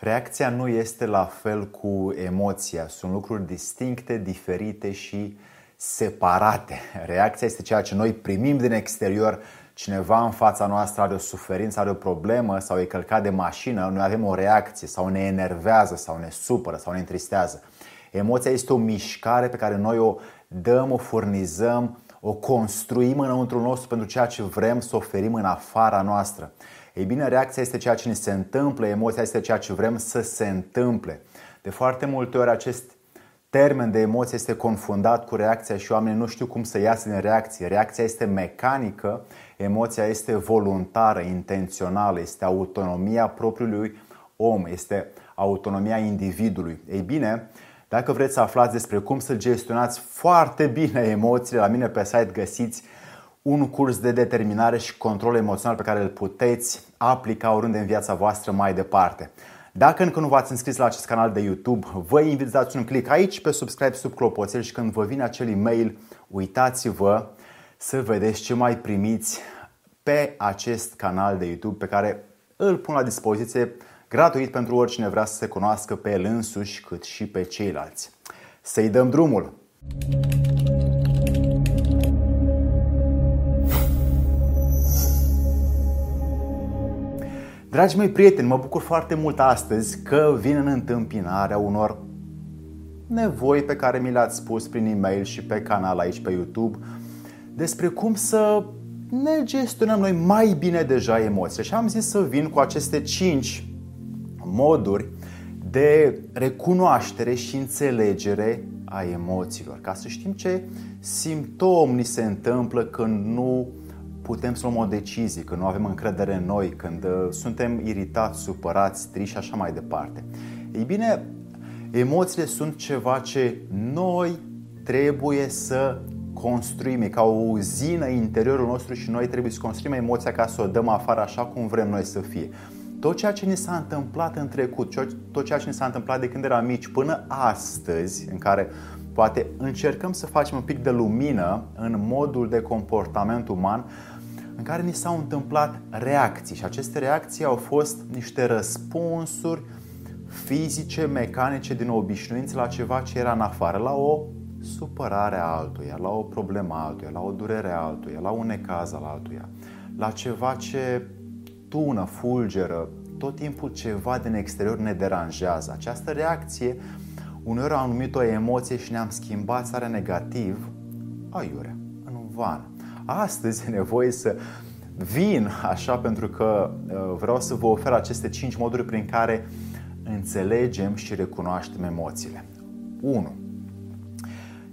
Reacția nu este la fel cu emoția. Sunt lucruri distincte, diferite și separate. Reacția este ceea ce noi primim din exterior. Cineva în fața noastră are o suferință, are o problemă sau e călcat de mașină, noi avem o reacție sau ne enervează sau ne supără sau ne întristează. Emoția este o mișcare pe care noi o dăm, o furnizăm, o construim înăuntru nostru pentru ceea ce vrem să oferim în afara noastră. Ei bine, reacția este ceea ce ne se întâmplă, emoția este ceea ce vrem să se întâmple. De foarte multe ori acest termen de emoție este confundat cu reacția și oamenii nu știu cum să iasă din reacție. Reacția este mecanică, emoția este voluntară, intențională, este autonomia propriului om, este autonomia individului. Ei bine, dacă vreți să aflați despre cum să gestionați foarte bine emoțiile, la mine pe site găsiți un curs de determinare și control emoțional pe care îl puteți aplica oriunde în viața voastră mai departe. Dacă încă nu v-ați înscris la acest canal de YouTube, vă invit să dați un click aici pe subscribe sub clopoțel și când vă vine acel e-mail, uitați-vă să vedeți ce mai primiți pe acest canal de YouTube pe care îl pun la dispoziție gratuit pentru oricine vrea să se cunoască pe el însuși cât și pe ceilalți. Să-i dăm drumul! Dragi mei prieteni, mă bucur foarte mult astăzi că vin în întâmpinarea unor nevoi pe care mi le-ați spus prin e-mail și pe canal aici pe YouTube despre cum să ne gestionăm noi mai bine deja emoțiile. Și am zis să vin cu aceste 5 moduri de recunoaștere și înțelegere a emoțiilor, ca să știm ce simptom ni se întâmplă când nu putem să luăm o decizie, când nu avem încredere în noi, când uh, suntem iritați, supărați, triși și așa mai departe. Ei bine, emoțiile sunt ceva ce noi trebuie să construim, e ca o uzină interiorul nostru și noi trebuie să construim emoția ca să o dăm afară așa cum vrem noi să fie. Tot ceea ce ni s-a întâmplat în trecut, tot ceea ce ni s-a întâmplat de când eram mici până astăzi, în care poate încercăm să facem un pic de lumină în modul de comportament uman, în care ni s-au întâmplat reacții și aceste reacții au fost niște răspunsuri fizice, mecanice din obișnuință la ceva ce era în afară, la o supărare a altuia, la o problemă a altuia, la o durere a altuia, la un necaz al altuia, la ceva ce tună, fulgeră, tot timpul ceva din exterior ne deranjează. Această reacție uneori am numit o emoție și ne-am schimbat starea negativ aiurea, în vană. Astăzi e nevoie să vin așa pentru că uh, vreau să vă ofer aceste 5 moduri prin care înțelegem și recunoaștem emoțiile. 1.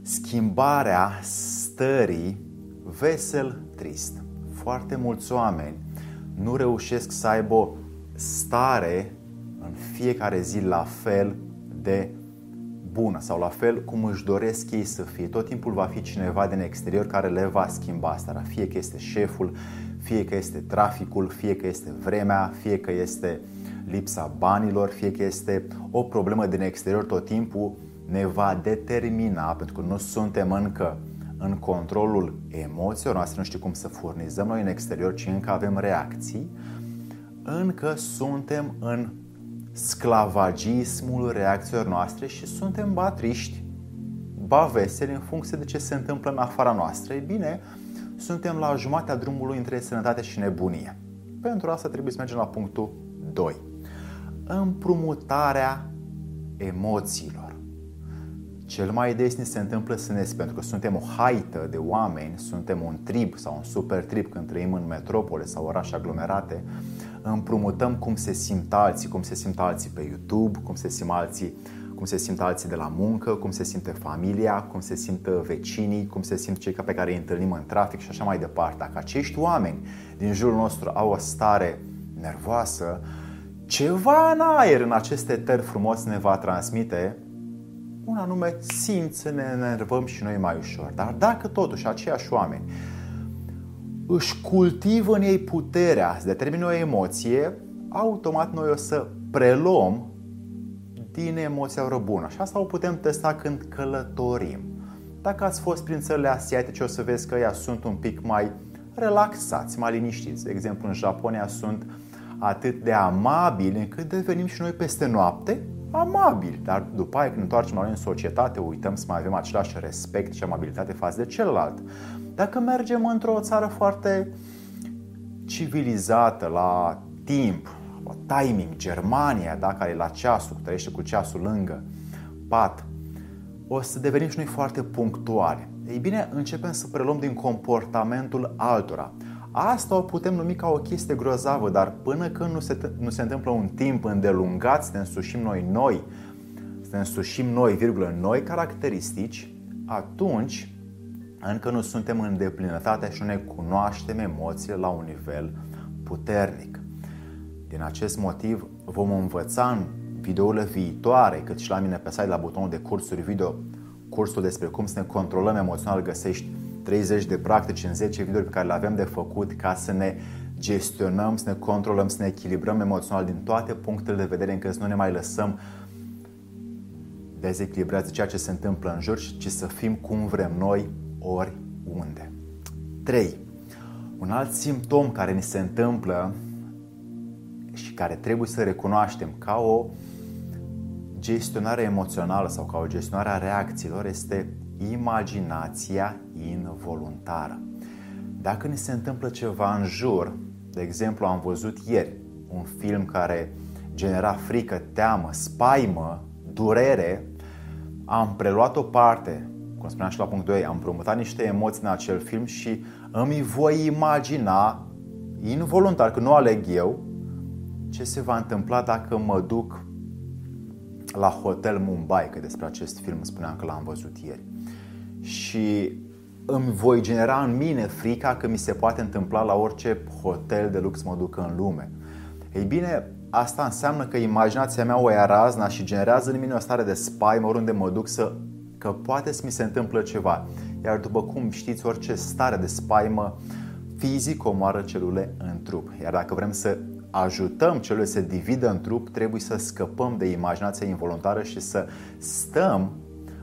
Schimbarea stării vesel-trist. Foarte mulți oameni nu reușesc să aibă o stare în fiecare zi la fel de bună sau la fel cum își doresc ei să fie. Tot timpul va fi cineva din exterior care le va schimba starea. Fie că este șeful, fie că este traficul, fie că este vremea, fie că este lipsa banilor, fie că este o problemă din exterior, tot timpul ne va determina, pentru că nu suntem încă în controlul emoțiilor noastre, nu știu cum să furnizăm noi în exterior, ci încă avem reacții, încă suntem în sclavagismul reacțiilor noastre și suntem ba triști, ba veseli în funcție de ce se întâmplă în afara noastră. Ei bine, suntem la jumatea drumului între sănătate și nebunie. Pentru asta trebuie să mergem la punctul 2. Împrumutarea emoțiilor. Cel mai des ni se întâmplă să ne pentru că suntem o haită de oameni, suntem un trib sau un super trib când trăim în metropole sau orașe aglomerate, împrumutăm cum se simt alții, cum se simt alții pe YouTube, cum se simt alții, cum se simt alții de la muncă, cum se simte familia, cum se simt vecinii, cum se simt cei pe care îi întâlnim în trafic și așa mai departe. Dacă acești oameni din jurul nostru au o stare nervoasă, ceva în aer în aceste tări frumos ne va transmite un anume simt să ne enervăm și noi mai ușor. Dar dacă totuși aceiași oameni își cultivă în ei puterea să determine o emoție, automat noi o să preluăm din emoția răbună. Și asta o putem testa când călătorim. Dacă ați fost prin țările asiatice, o să vezi că ea sunt un pic mai relaxați, mai liniștiți. De exemplu, în Japonia sunt atât de amabili încât devenim și noi peste noapte amabili. Dar după aia când ne întoarcem la noi în societate, uităm să mai avem același respect și amabilitate față de celălalt. Dacă mergem într-o țară foarte civilizată, la timp, la timing, Germania, da, care e la ceasul, trăiește cu ceasul lângă pat, o să devenim și noi foarte punctuali. Ei bine, începem să preluăm din comportamentul altora. Asta o putem numi ca o chestie grozavă, dar până când nu se, nu se întâmplă un timp îndelungat să ne însușim noi noi, să ne însușim noi, virgulă, noi caracteristici, atunci încă nu suntem în deplinătate și nu ne cunoaștem emoțiile la un nivel puternic. Din acest motiv vom învăța în videourile viitoare, cât și la mine pe site la butonul de cursuri video, cursul despre cum să ne controlăm emoțional, găsești 30 de practici în 10 videouri pe care le avem de făcut ca să ne gestionăm, să ne controlăm, să ne echilibrăm emoțional din toate punctele de vedere încât să nu ne mai lăsăm dezechilibrați de ceea ce se întâmplă în jur, ci să fim cum vrem noi, oriunde. 3. Un alt simptom care ni se întâmplă și care trebuie să recunoaștem ca o gestionare emoțională sau ca o gestionare a reacțiilor este imaginația involuntară. Dacă ni se întâmplă ceva în jur, de exemplu am văzut ieri un film care genera frică, teamă, spaimă, durere, am preluat o parte, cum spuneam și la punct 2, am promutat niște emoții în acel film și îmi voi imagina involuntar, că nu aleg eu, ce se va întâmpla dacă mă duc la Hotel Mumbai, că despre acest film spuneam că l-am văzut ieri. Și îmi voi genera în mine frica că mi se poate întâmpla la orice hotel de lux mă duc în lume. Ei bine, asta înseamnă că imaginația mea o ia razna și generează în mine o stare de spaimă oriunde mă duc să că poate să mi se întâmplă ceva. Iar după cum știți, orice stare de spaimă fizic omoară celule în trup. Iar dacă vrem să ajutăm celule să se dividă în trup, trebuie să scăpăm de imaginația involuntară și să stăm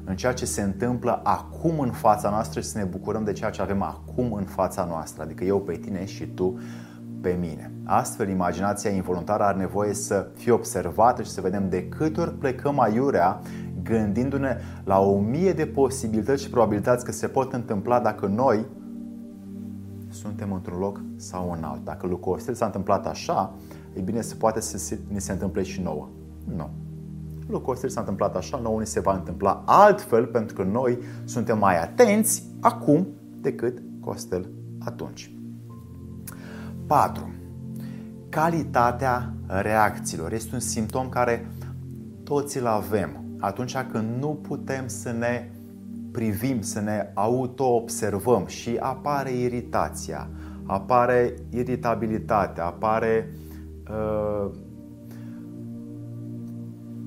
în ceea ce se întâmplă acum în fața noastră și să ne bucurăm de ceea ce avem acum în fața noastră, adică eu pe tine și tu pe mine. Astfel, imaginația involuntară are nevoie să fie observată și să vedem de câte ori plecăm aiurea gândindu-ne la o mie de posibilități și probabilități că se pot întâmpla dacă noi suntem într-un loc sau în alt. Dacă lucrul ăsta s-a întâmplat așa, e bine, se poate să se, ne se întâmple și nouă. Nu. Lucrul ăsta s-a întâmplat așa, nouă ne se va întâmpla altfel, pentru că noi suntem mai atenți acum decât Costel atunci. 4. Calitatea reacțiilor este un simptom care toți îl avem atunci când nu putem să ne privim, să ne auto-observăm și apare iritația, apare iritabilitatea, apare uh,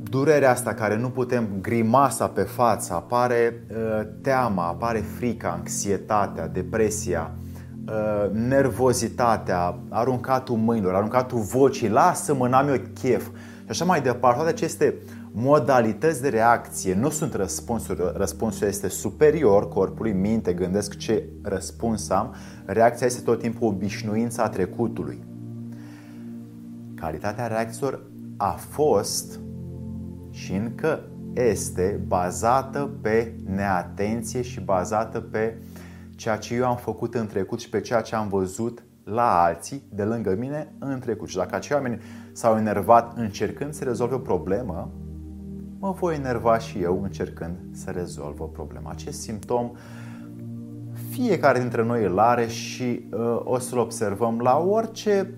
durerea asta care nu putem grimasa pe față, apare uh, teama, apare frica, anxietatea, depresia, uh, nervozitatea, aruncatul mâinilor, aruncatul vocii, lasă-mă, n-am eu chef și așa mai departe. Toate aceste modalități de reacție nu sunt răspunsuri, răspunsul este superior corpului, minte, gândesc ce răspuns am, reacția este tot timpul obișnuința trecutului. Calitatea reacțiilor a fost și încă este bazată pe neatenție și bazată pe ceea ce eu am făcut în trecut și pe ceea ce am văzut la alții de lângă mine în trecut. Și dacă acei oameni s-au enervat încercând să rezolve o problemă, mă voi enerva și eu încercând să rezolv o problemă. Acest simptom fiecare dintre noi îl are și uh, o să-l observăm la orice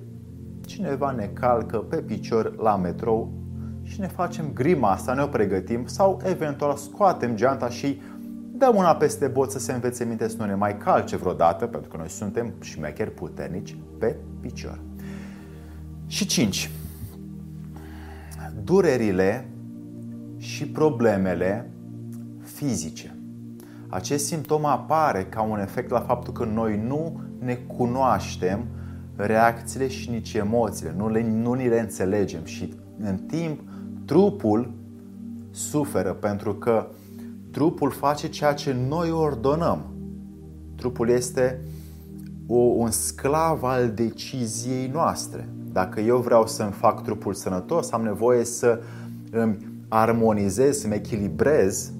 cineva ne calcă pe picior la metrou și ne facem grima asta, ne o pregătim sau eventual scoatem geanta și dăm una peste bot să se învețe minte să nu ne mai calce vreodată, pentru că noi suntem șmecheri puternici pe picior. Și 5. Durerile și problemele fizice. Acest simptom apare ca un efect la faptul că noi nu ne cunoaștem reacțiile și nici emoțiile, nu, le, nu ni le înțelegem și în timp trupul suferă pentru că trupul face ceea ce noi ordonăm. Trupul este o, un sclav al deciziei noastre. Dacă eu vreau să-mi fac trupul sănătos, am nevoie să îmi armonizez, să-mi echilibrez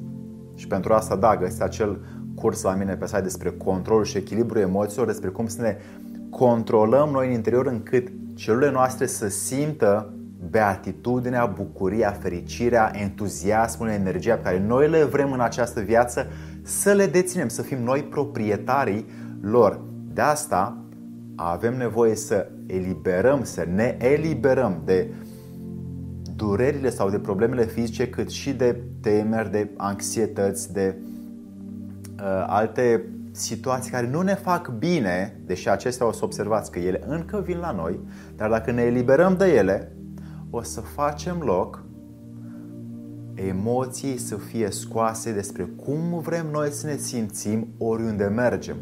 și pentru asta, da, găsiți acel curs la mine pe site despre control și echilibru emoțiilor, despre cum să ne controlăm noi în interior încât celulele noastre să simtă beatitudinea, bucuria, fericirea, entuziasmul, energia pe care noi le vrem în această viață să le deținem, să fim noi proprietarii lor. De asta avem nevoie să eliberăm, să ne eliberăm de durerile sau de problemele fizice, cât și de temeri, de anxietăți, de uh, alte situații care nu ne fac bine, deși acestea o să observați că ele încă vin la noi, dar dacă ne eliberăm de ele, o să facem loc emoții să fie scoase despre cum vrem noi să ne simțim oriunde mergem.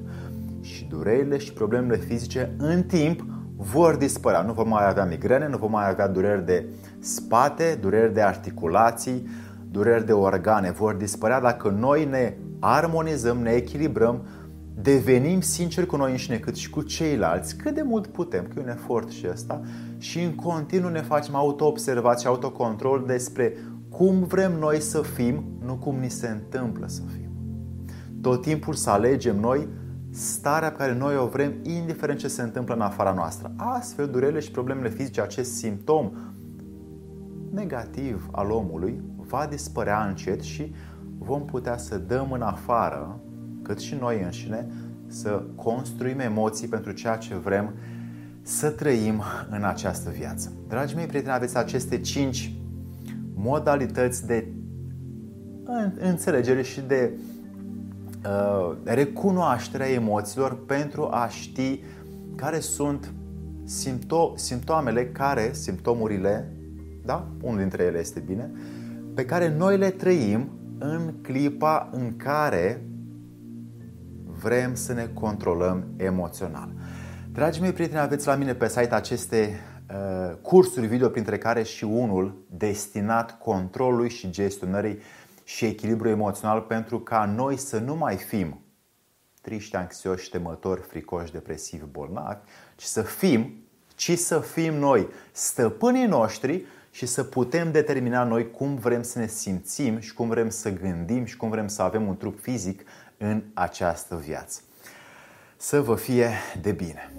Și durerile și problemele fizice în timp vor dispărea. Nu vom mai avea migrene, nu vom mai avea dureri de spate, dureri de articulații, dureri de organe. Vor dispărea dacă noi ne armonizăm, ne echilibrăm, devenim sinceri cu noi înșine cât și cu ceilalți, cât de mult putem, că e un efort și ăsta, și în continuu ne facem auto-observați autocontrol despre cum vrem noi să fim, nu cum ni se întâmplă să fim. Tot timpul să alegem noi starea pe care noi o vrem, indiferent ce se întâmplă în afara noastră. Astfel, durerile și problemele fizice, acest simptom negativ al omului, va dispărea încet și vom putea să dăm în afară, cât și noi înșine, să construim emoții pentru ceea ce vrem să trăim în această viață. Dragii mei prieteni, aveți aceste cinci modalități de înțelegere și de uh, recunoașterea emoțiilor pentru a ști care sunt simpto- simptomele care, simptomurile, da? Unul dintre ele este bine, pe care noi le trăim în clipa în care vrem să ne controlăm emoțional. Dragii mei prieteni, aveți la mine pe site aceste uh, cursuri video, printre care și unul destinat controlului și gestionării și echilibru emoțional pentru ca noi să nu mai fim triști, anxioși, temători, fricoși, depresivi, bolnavi, ci să fim, ci să fim noi stăpânii noștri și să putem determina noi cum vrem să ne simțim și cum vrem să gândim și cum vrem să avem un trup fizic în această viață. Să vă fie de bine!